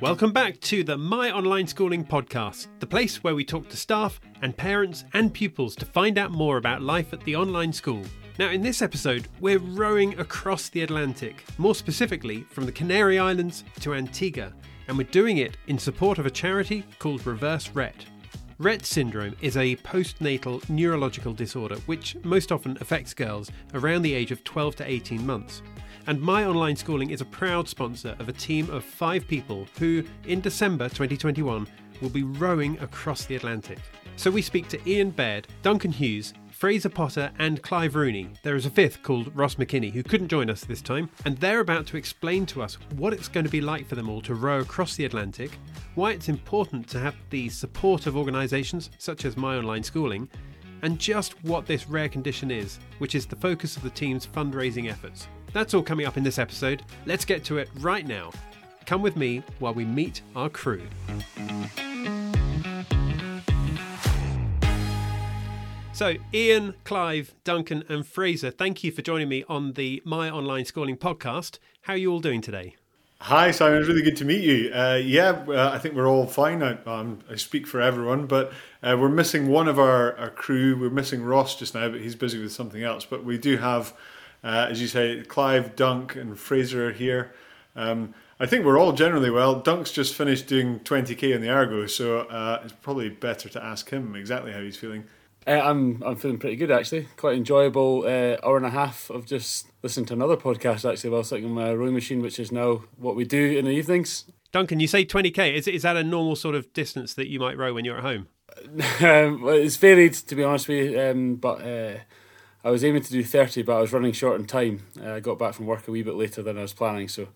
Welcome back to the My Online Schooling podcast, the place where we talk to staff and parents and pupils to find out more about life at the online school. Now, in this episode, we're rowing across the Atlantic, more specifically from the Canary Islands to Antigua, and we're doing it in support of a charity called Reverse Rett. Rett syndrome is a postnatal neurological disorder which most often affects girls around the age of 12 to 18 months. And My Online Schooling is a proud sponsor of a team of five people who, in December 2021, will be rowing across the Atlantic. So we speak to Ian Baird, Duncan Hughes, Fraser Potter, and Clive Rooney. There is a fifth called Ross McKinney who couldn't join us this time, and they're about to explain to us what it's going to be like for them all to row across the Atlantic, why it's important to have the support of organisations such as My Online Schooling, and just what this rare condition is, which is the focus of the team's fundraising efforts. That's all coming up in this episode. Let's get to it right now. Come with me while we meet our crew. So, Ian, Clive, Duncan, and Fraser, thank you for joining me on the My Online Schooling podcast. How are you all doing today? Hi, Simon. It's really good to meet you. Uh, yeah, uh, I think we're all fine. I, um, I speak for everyone, but uh, we're missing one of our, our crew. We're missing Ross just now, but he's busy with something else. But we do have, uh, as you say, Clive, Dunk, and Fraser are here. Um, I think we're all generally well. Dunk's just finished doing 20k in the ergo, so uh, it's probably better to ask him exactly how he's feeling. Uh, I'm I'm feeling pretty good actually. Quite enjoyable uh, hour and a half of just listening to another podcast actually while sitting on my rowing machine, which is now what we do in the evenings. Duncan, you say 20k. Is is that a normal sort of distance that you might row when you're at home? um, well, it's varied to be honest with you, um, but uh, I was aiming to do 30, but I was running short on time. Uh, I got back from work a wee bit later than I was planning, so.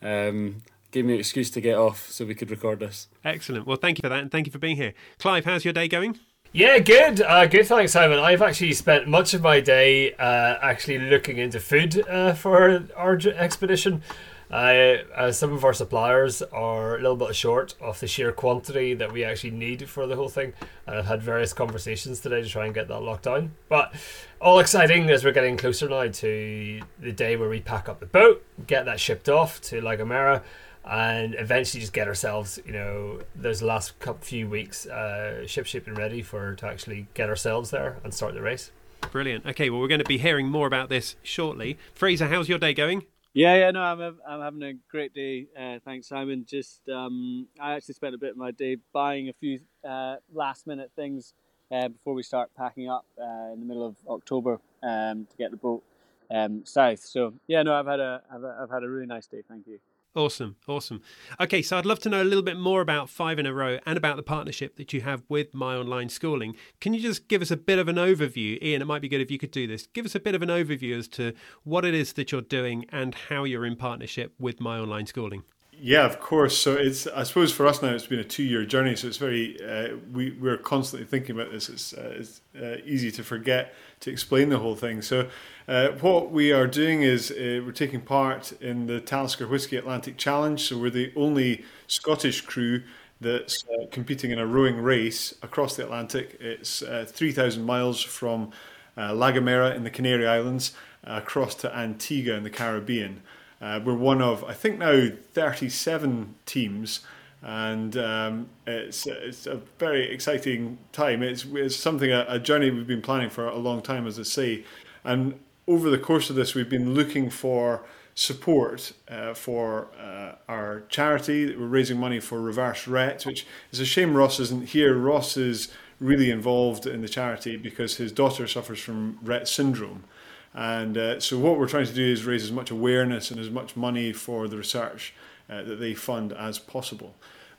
Um, gave me an excuse to get off so we could record this. Excellent. Well, thank you for that, and thank you for being here. Clive, how's your day going? Yeah, good. Uh, good, thanks, Simon. I've actually spent much of my day uh, actually looking into food uh, for our expedition. Uh, some of our suppliers are a little bit short of the sheer quantity that we actually need for the whole thing. And I've had various conversations today to try and get that locked down. But all exciting as we're getting closer now to the day where we pack up the boat, get that shipped off to La Gomera, and eventually just get ourselves, you know, those last couple few weeks uh, ship shipping ready for to actually get ourselves there and start the race. Brilliant. Okay, well, we're going to be hearing more about this shortly. Fraser, how's your day going? Yeah, yeah, no, I'm I'm having a great day. Uh, thanks, Simon. Just um, I actually spent a bit of my day buying a few uh, last minute things uh, before we start packing up uh, in the middle of October um, to get the boat um, south. So yeah, no, I've had a I've, I've had a really nice day. Thank you. Awesome, awesome. Okay, so I'd love to know a little bit more about Five in a Row and about the partnership that you have with My Online Schooling. Can you just give us a bit of an overview? Ian, it might be good if you could do this. Give us a bit of an overview as to what it is that you're doing and how you're in partnership with My Online Schooling. Yeah, of course. So it's I suppose for us now it's been a two-year journey. So it's very uh, we we're constantly thinking about this. It's, uh, it's uh, easy to forget to explain the whole thing. So uh, what we are doing is uh, we're taking part in the Talisker Whisky Atlantic Challenge. So we're the only Scottish crew that's uh, competing in a rowing race across the Atlantic. It's three thousand miles from La Gomera in the Canary Islands across to Antigua in the Caribbean. Uh, we're one of, I think now, 37 teams, and um, it's, it's a very exciting time. It's, it's something, a, a, journey we've been planning for a long time, as I say. And over the course of this, we've been looking for support uh, for uh, our charity. We're raising money for Reverse Rett, which is a shame Ross isn't here. Ross is really involved in the charity because his daughter suffers from Rett syndrome. And uh, so, what we're trying to do is raise as much awareness and as much money for the research uh, that they fund as possible.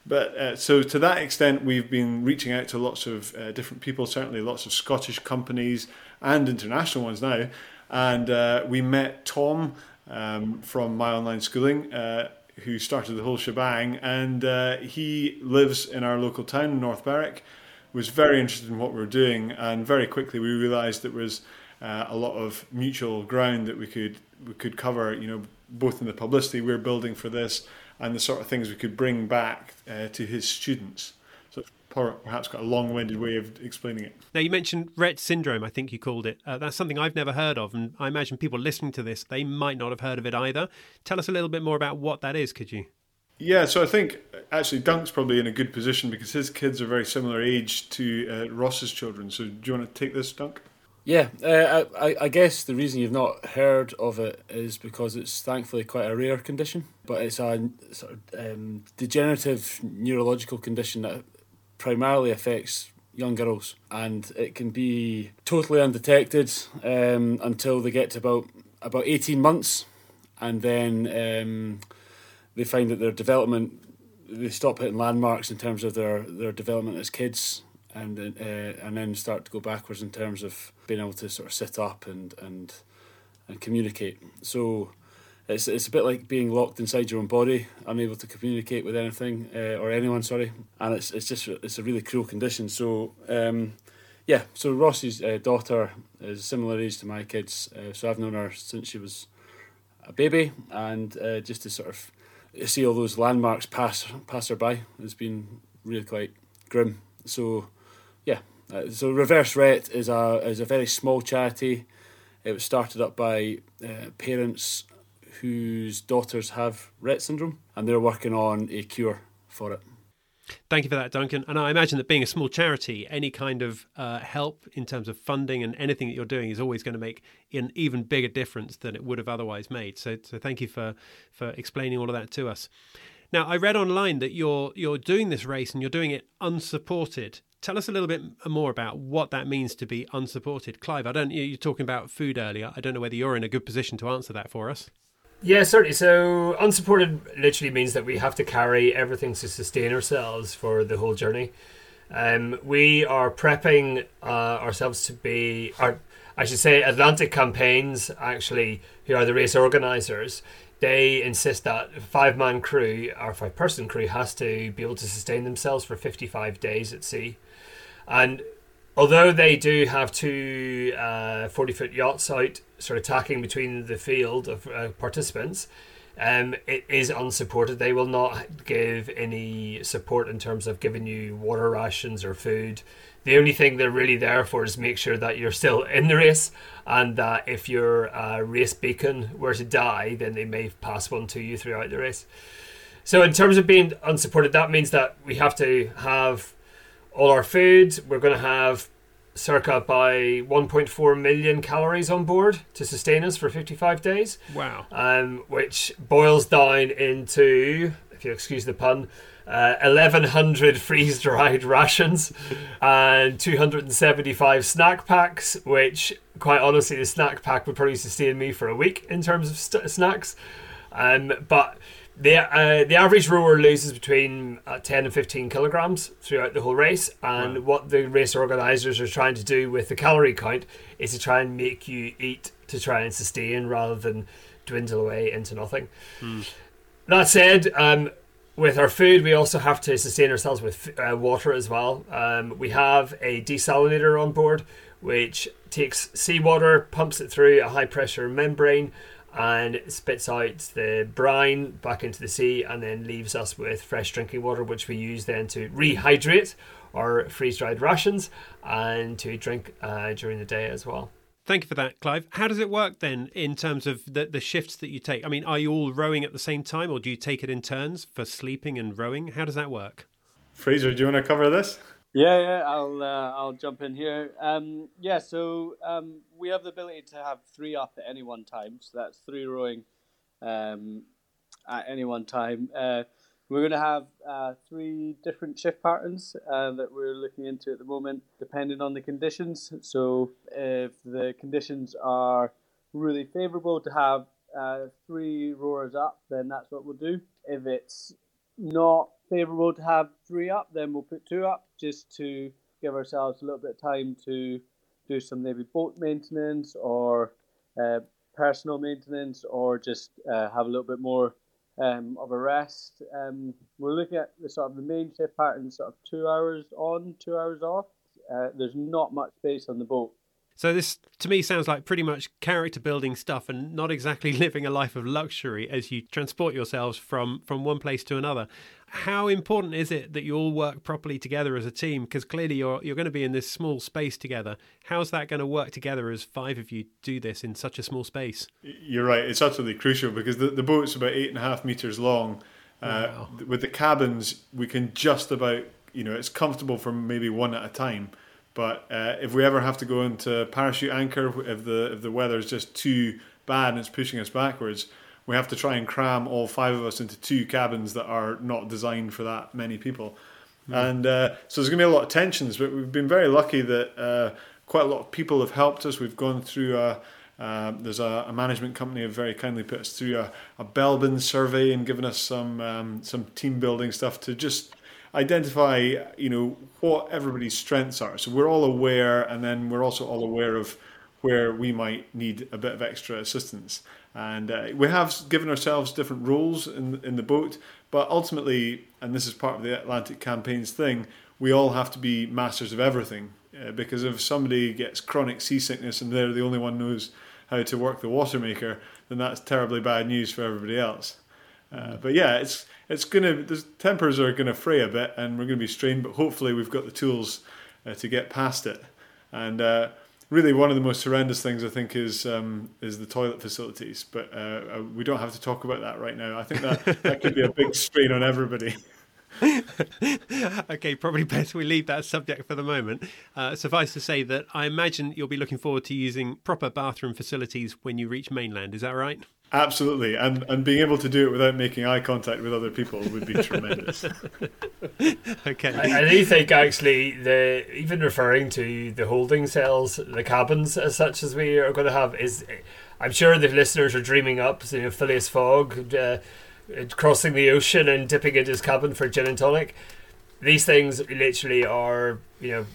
But uh, so, to that extent, we've been reaching out to lots of uh, different people, certainly lots of Scottish companies and international ones now. And uh, we met Tom um, from My Online Schooling uh, who started the whole shebang, and uh, he lives in our local town, North Berwick. Was very interested in what we were doing, and very quickly we realised there was uh, a lot of mutual ground that we could we could cover. You know, both in the publicity we're building for this and the sort of things we could bring back uh, to his students. So perhaps got a long-winded way of explaining it. Now you mentioned Rett syndrome. I think you called it. Uh, that's something I've never heard of, and I imagine people listening to this they might not have heard of it either. Tell us a little bit more about what that is, could you? Yeah, so I think actually, Dunk's probably in a good position because his kids are very similar age to uh, Ross's children. So, do you want to take this, Dunk? Yeah, uh, I, I guess the reason you've not heard of it is because it's thankfully quite a rare condition, but it's a sort of um, degenerative neurological condition that primarily affects young girls, and it can be totally undetected um, until they get to about about eighteen months, and then um, they find that their development they stop hitting landmarks in terms of their their development as kids and uh, and then start to go backwards in terms of being able to sort of sit up and and and communicate. So it's it's a bit like being locked inside your own body, unable to communicate with anything uh, or anyone. Sorry, and it's it's just it's a really cruel condition. So. Um, yeah, so Ross's uh, daughter is similar age to my kids, uh, so I've known her since she was a baby, and uh, just to sort of see all those landmarks pass pass her by has been really quite grim. So yeah, uh, so Reverse Rett is a is a very small charity. It was started up by uh, parents whose daughters have Rett syndrome, and they're working on a cure for it. Thank you for that, Duncan. And I imagine that being a small charity, any kind of uh, help in terms of funding and anything that you're doing is always going to make an even bigger difference than it would have otherwise made. So, so thank you for for explaining all of that to us. Now, I read online that you're you're doing this race and you're doing it unsupported. Tell us a little bit more about what that means to be unsupported, Clive. I don't. You're talking about food earlier. I don't know whether you're in a good position to answer that for us. Yeah, certainly. So unsupported literally means that we have to carry everything to sustain ourselves for the whole journey. Um, we are prepping uh, ourselves to be, our, I should say, Atlantic Campaigns. Actually, who are the race organisers? They insist that a five-man crew or five-person crew has to be able to sustain themselves for fifty-five days at sea, and although they do have two uh, 40 foot yachts out sort of tacking between the field of uh, participants um, it is unsupported. They will not give any support in terms of giving you water rations or food the only thing they're really there for is make sure that you're still in the race and that if your uh, race beacon were to die then they may pass one to you throughout the race so in terms of being unsupported that means that we have to have all our food. We're going to have circa by 1.4 million calories on board to sustain us for 55 days. Wow. Um, which boils down into, if you excuse the pun, uh, 1100 freeze dried rations and 275 snack packs, which, quite honestly, the snack pack would probably sustain me for a week in terms of st- snacks. Um, but the uh, the average rower loses between uh, 10 and 15 kilograms throughout the whole race and wow. what the race organizers are trying to do with the calorie count is to try and make you eat to try and sustain rather than dwindle away into nothing hmm. That said um, with our food we also have to sustain ourselves with uh, water as well um, we have a desalinator on board which takes seawater pumps it through a high pressure membrane and spits out the brine back into the sea and then leaves us with fresh drinking water, which we use then to rehydrate our freeze dried rations and to drink uh, during the day as well. Thank you for that, Clive. How does it work then in terms of the, the shifts that you take? I mean, are you all rowing at the same time or do you take it in turns for sleeping and rowing? How does that work? Fraser, do you want to cover this? Yeah, yeah, I'll uh, I'll jump in here. Um, yeah, so um, we have the ability to have three up at any one time. So that's three rowing um, at any one time. Uh, we're going to have uh, three different shift patterns uh, that we're looking into at the moment, depending on the conditions. So if the conditions are really favourable to have uh, three rowers up, then that's what we'll do. If it's not favourable to have three up, then we'll put two up just to give ourselves a little bit of time to do some maybe boat maintenance or uh, personal maintenance or just uh, have a little bit more um, of a rest. Um, we're looking at the sort of the main shift pattern, sort of two hours on, two hours off. Uh, there's not much space on the boat. So this to me sounds like pretty much character building stuff and not exactly living a life of luxury as you transport yourselves from from one place to another. How important is it that you all work properly together as a team because clearly you're you're going to be in this small space together. How's that going to work together as five of you do this in such a small space? You're right. It's absolutely crucial because the, the boat's about eight and a half meters long Uh. With the cabins, we can just about you know it's comfortable for maybe one at a time. But uh, if we ever have to go into parachute anchor, if the if the weather is just too bad and it's pushing us backwards, we have to try and cram all five of us into two cabins that are not designed for that many people. Mm. And uh, so there's going to be a lot of tensions, but we've been very lucky that uh, quite a lot of people have helped us. We've gone through a, uh, there's a, a, management company have very kindly put us through a, a Belbin survey and given us some um, some team building stuff to just identify you know what everybody's strengths are. So we're all aware, and then we're also all aware of where we might need a bit of extra assistance. And uh, we have given ourselves different roles in in the boat, but ultimately, and this is part of the Atlantic campaign's thing, we all have to be masters of everything. Uh, because if somebody gets chronic seasickness and they're the only one knows how to work the water maker, then that's terribly bad news for everybody else. Uh, but yeah, it's it's gonna the tempers are gonna fray a bit, and we're gonna be strained. But hopefully, we've got the tools uh, to get past it. And uh, really, one of the most horrendous things I think is um, is the toilet facilities. But uh, uh, we don't have to talk about that right now. I think that that could be a big strain on everybody. okay, probably best we leave that subject for the moment. Uh, suffice to say that I imagine you'll be looking forward to using proper bathroom facilities when you reach mainland. Is that right? Absolutely, and and being able to do it without making eye contact with other people would be tremendous. okay, I, I do think actually the even referring to the holding cells, the cabins as such as we are going to have is, I'm sure the listeners are dreaming up, you know, Phileas Fogg. Uh, crossing the ocean and dipping into his cabin for gin and tonic. These things literally are, you know,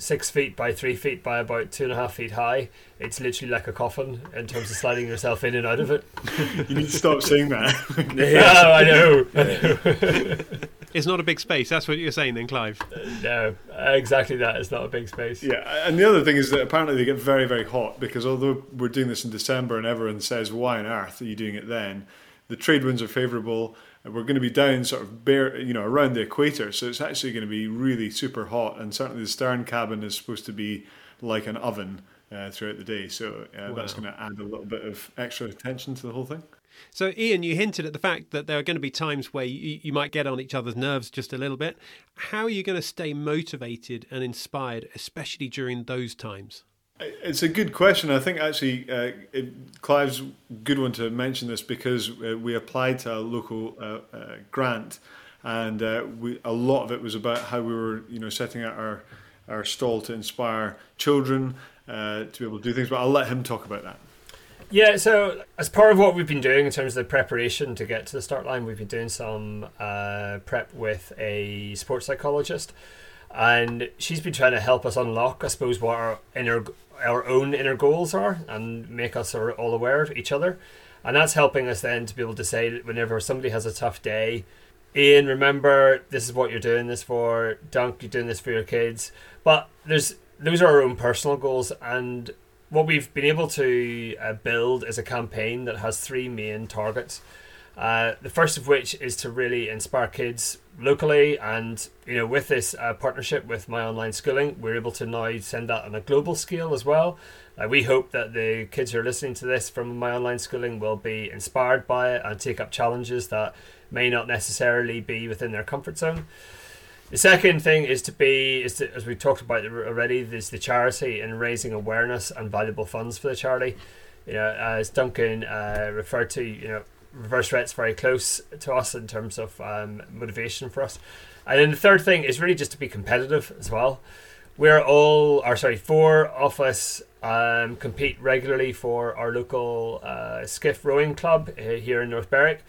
six feet by three feet by about two and a half feet high. It's literally like a coffin in terms of sliding yourself in and out of it. you need to stop saying that. yeah, I know. I know. it's not a big space. That's what you're saying, then, Clive. Uh, no, exactly that. It's not a big space. Yeah, and the other thing is that apparently they get very, very hot because although we're doing this in December and everyone says, "Why on earth are you doing it then?" The trade winds are favourable. We're going to be down sort of bare, you know, around the equator, so it's actually going to be really super hot. And certainly the stern cabin is supposed to be like an oven uh, throughout the day, so uh, wow. that's going to add a little bit of extra attention to the whole thing. So, Ian, you hinted at the fact that there are going to be times where you, you might get on each other's nerves just a little bit. How are you going to stay motivated and inspired, especially during those times? It's a good question. I think actually uh, it, Clive's good one to mention this because uh, we applied to a local uh, uh grant, and uh, we, a lot of it was about how we were, you know, setting out our our stall to inspire children uh, to be able to do things. But I'll let him talk about that. Yeah, so as part of what we've been doing in terms of the preparation to get to the start line, we've been doing some prep with a sports psychologist and she's been trying to help us unlock, I suppose, what our inner our own inner goals are and make us all aware of each other. And that's helping us then to be able to say whenever somebody has a tough day, Ian, remember this is what you're doing this for. Dunk, you're doing this for your kids. But there's those are our own personal goals, and what we've been able to uh, build is a campaign that has three main targets. Uh, the first of which is to really inspire kids locally, and you know, with this uh, partnership with My Online Schooling, we're able to now send that on a global scale as well. Uh, we hope that the kids who are listening to this from My Online Schooling will be inspired by it and take up challenges that may not necessarily be within their comfort zone. The second thing is to be, is to, as we talked about already, is the charity and raising awareness and valuable funds for the charity. You know, as Duncan uh, referred to, you know, Reverse Rett's very close to us in terms of um, motivation for us. And then the third thing is really just to be competitive as well. We're all, or sorry, four of us um, compete regularly for our local uh, skiff rowing club uh, here in North Berwick.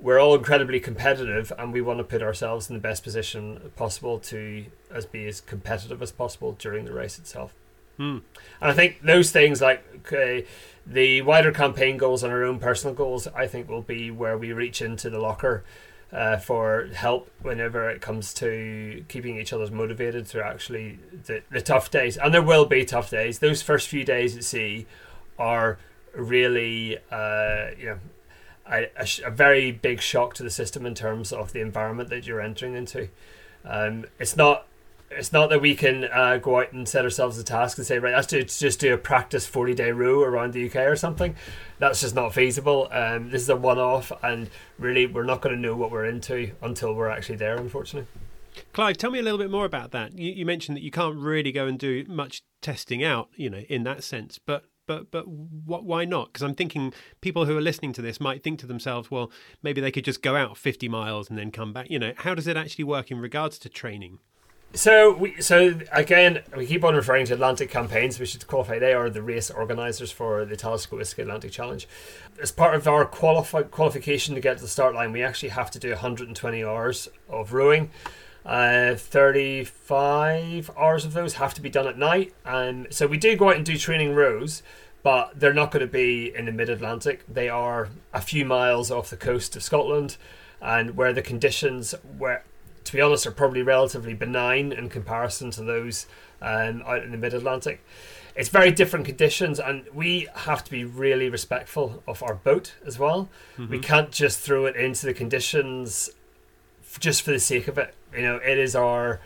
We're all incredibly competitive, and we want to put ourselves in the best position possible to as be as competitive as possible during the race itself. Hmm. And I think those things like uh, the wider campaign goals and our own personal goals, I think, will be where we reach into the locker uh, for help whenever it comes to keeping each other motivated through actually the, the tough days. And there will be tough days. Those first few days at sea are really, uh, you know, a, a, a, very big shock to the system in terms of the environment that you're entering into. Um, it's not it's not that we can uh, go out and set ourselves a task and say, right, let's, do, just do a practice 40 day row around the UK or something. That's just not feasible. Um, this is a one off, and really, we're not going to know what we're into until we're actually there, unfortunately. Clive, tell me a little bit more about that. You, you mentioned that you can't really go and do much testing out, you know, in that sense. But but but what, why not? Because I'm thinking people who are listening to this might think to themselves, well, maybe they could just go out 50 miles and then come back. You know, how does it actually work in regards to training? So we so again we keep on referring to Atlantic campaigns. We should qualify they are the race organisers for the Talisker Whisky Atlantic Challenge. As part of our qualifi- qualification to get to the start line, we actually have to do 120 hours of rowing. Uh, 35 hours of those have to be done at night, and so we do go out and do training rows, but they're not going to be in the mid Atlantic. They are a few miles off the coast of Scotland, and where the conditions where to be honest, are probably relatively benign in comparison to those um, out in the mid Atlantic. It's very different conditions, and we have to be really respectful of our boat as well. Mm-hmm. We can't just throw it into the conditions just for the sake of it. You know, it is our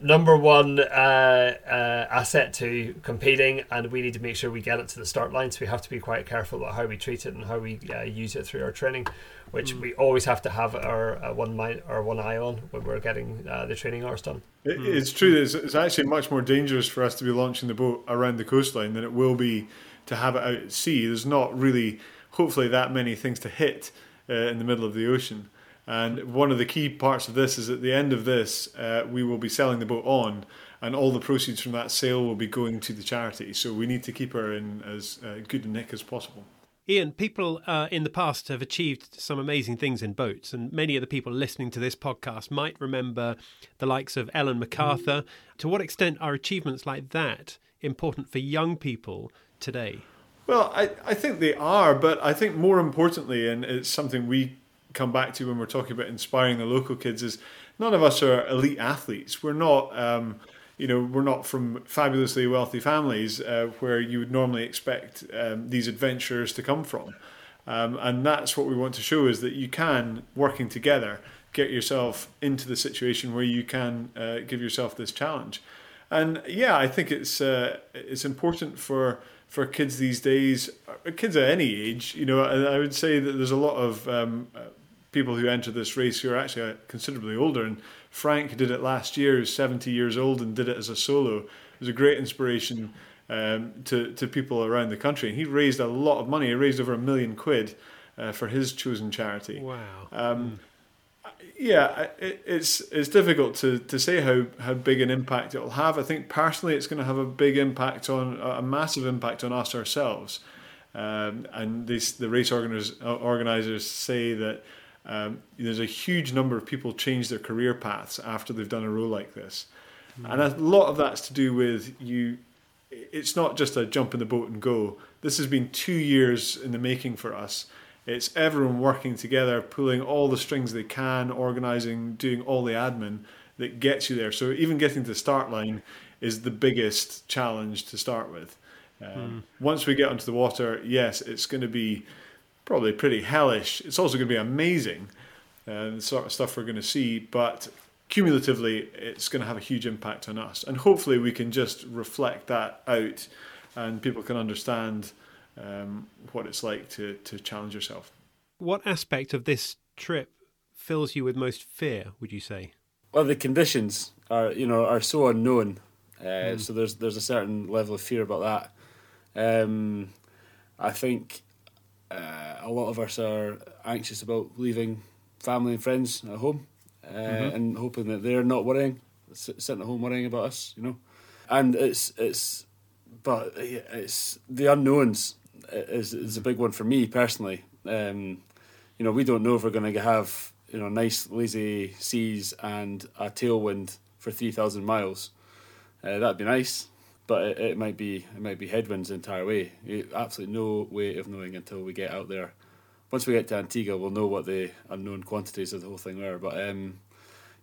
number one uh, uh, asset to competing, and we need to make sure we get it to the start line. So we have to be quite careful about how we treat it and how we uh, use it through our training, which mm. we always have to have our uh, one mind or one eye on when we're getting uh, the training hours done. It, mm. It's true. It's, it's actually much more dangerous for us to be launching the boat around the coastline than it will be to have it out at sea. There's not really, hopefully, that many things to hit uh, in the middle of the ocean. And one of the key parts of this is at the end of this, uh, we will be selling the boat on, and all the proceeds from that sale will be going to the charity. So we need to keep her in as uh, good a nick as possible. Ian, people uh, in the past have achieved some amazing things in boats, and many of the people listening to this podcast might remember the likes of Ellen MacArthur. To what extent are achievements like that important for young people today? Well, I, I think they are, but I think more importantly, and it's something we come back to when we're talking about inspiring the local kids is none of us are elite athletes. We're not, um, you know, we're not from fabulously wealthy families uh, where you would normally expect um, these adventurers to come from. Um, and that's what we want to show is that you can, working together, get yourself into the situation where you can uh, give yourself this challenge. And yeah, I think it's uh, it's important for for kids these days, uh, kids at any age. You know, I, would say that there's a lot of um, people who enter this race who are actually considerably older. And Frank did it last year, who's 70 years old and did it as a solo. It was a great inspiration um, to, to people around the country. And he raised a lot of money. He raised over a million quid uh, for his chosen charity. Wow. Um, yeah, it, it's it's difficult to, to say how, how big an impact it will have. I think personally, it's going to have a big impact on a massive impact on us ourselves. Um, and this, the race organizers, organizers say that um, there's a huge number of people change their career paths after they've done a role like this, mm. and a lot of that's to do with you. It's not just a jump in the boat and go. This has been two years in the making for us. It's everyone working together, pulling all the strings they can, organizing, doing all the admin that gets you there. So even getting to the start line is the biggest challenge to start with. Um, mm. Once we get onto the water, yes, it's going to be probably pretty hellish. It's also going to be amazing, uh, the sort of stuff we're going to see, but cumulatively, it's going to have a huge impact on us. And hopefully, we can just reflect that out and people can understand um, what it's like to, to challenge yourself. What aspect of this trip fills you with most fear, would you say? Well, the conditions are, you know, are so unknown. Uh, mm. So there's there's a certain level of fear about that. Um, I think uh, a lot of us are anxious about leaving family and friends at home uh, mm-hmm. and hoping that they're not worrying, sitting at home worrying about us, you know. And it's it's, but it's the unknowns is is a big one for me personally. Um, you know, we don't know if we're going to have you know nice lazy seas and a tailwind for three thousand miles. Uh, that'd be nice, but it, it, might be it might be headwinds the entire way. absolutely no way of knowing until we get out there. Once we get to Antigua, we'll know what the unknown quantities of the whole thing were. But um,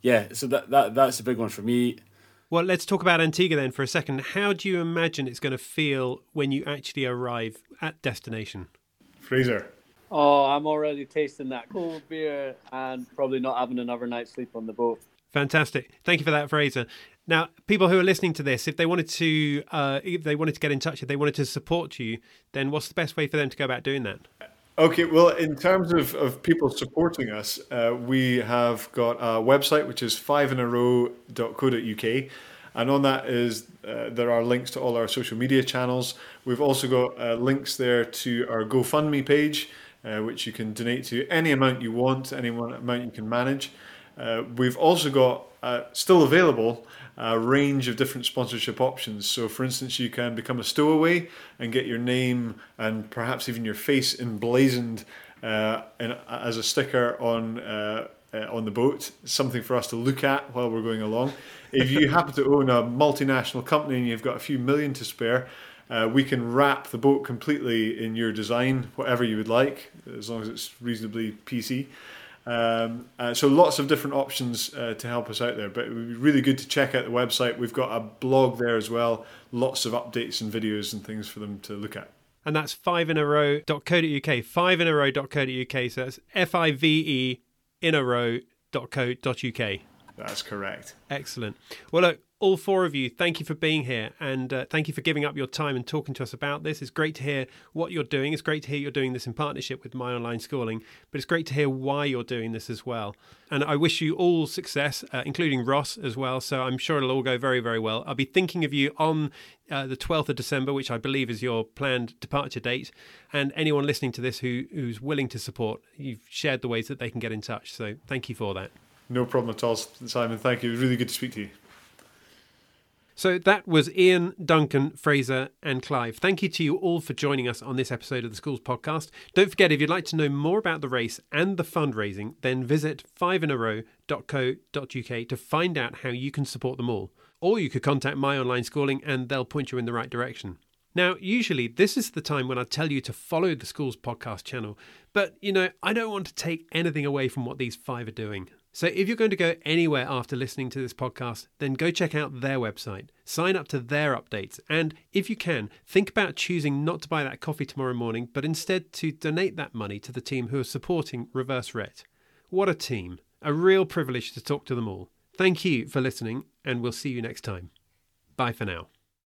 yeah, so that that that's a big one for me. Well, let's talk about Antigua then for a second. How do you imagine it's going to feel when you actually arrive at destination? Fraser. Oh, I'm already tasting that cold beer and probably not having another night's sleep on the boat. Fantastic. Thank you for that, Fraser. Now, people who are listening to this, if they wanted to, uh, if they wanted to get in touch, if they wanted to support you, then what's the best way for them to go about doing that? Okay, well, in terms of, of people supporting us, uh, we have got a website which is fiveinarow.co.uk, and on that is uh, there are links to all our social media channels. We've also got uh, links there to our GoFundMe page, uh, which you can donate to any amount you want, any amount you can manage. Uh, we've also got uh, still available a range of different sponsorship options. So, for instance, you can become a stowaway and get your name and perhaps even your face emblazoned uh, in, as a sticker on uh, uh, on the boat, something for us to look at while we're going along. If you happen to own a multinational company and you've got a few million to spare, uh, we can wrap the boat completely in your design, whatever you would like, as long as it's reasonably PC. Um, uh, so lots of different options uh, to help us out there, but it would be really good to check out the website. We've got a blog there as well, lots of updates and videos and things for them to look at. And that's fiveinarow.co.uk, fiveinarow.co.uk. So that's F I V E in a row.co.uk. That's correct. Excellent. Well, look, all four of you, thank you for being here and uh, thank you for giving up your time and talking to us about this. It's great to hear what you're doing. It's great to hear you're doing this in partnership with My Online Schooling, but it's great to hear why you're doing this as well. And I wish you all success, uh, including Ross as well. So I'm sure it'll all go very, very well. I'll be thinking of you on uh, the 12th of December, which I believe is your planned departure date. And anyone listening to this who, who's willing to support, you've shared the ways that they can get in touch. So thank you for that. No problem at all, Simon. Thank you. It was really good to speak to you. So that was Ian, Duncan, Fraser, and Clive. Thank you to you all for joining us on this episode of the Schools Podcast. Don't forget, if you'd like to know more about the race and the fundraising, then visit fiveinarow.co.uk to find out how you can support them all. Or you could contact My Online Schooling and they'll point you in the right direction. Now, usually this is the time when I tell you to follow the Schools Podcast channel, but you know, I don't want to take anything away from what these five are doing. So if you're going to go anywhere after listening to this podcast, then go check out their website, sign up to their updates, and if you can, think about choosing not to buy that coffee tomorrow morning, but instead to donate that money to the team who are supporting Reverse Rett. What a team! A real privilege to talk to them all. Thank you for listening, and we'll see you next time. Bye for now.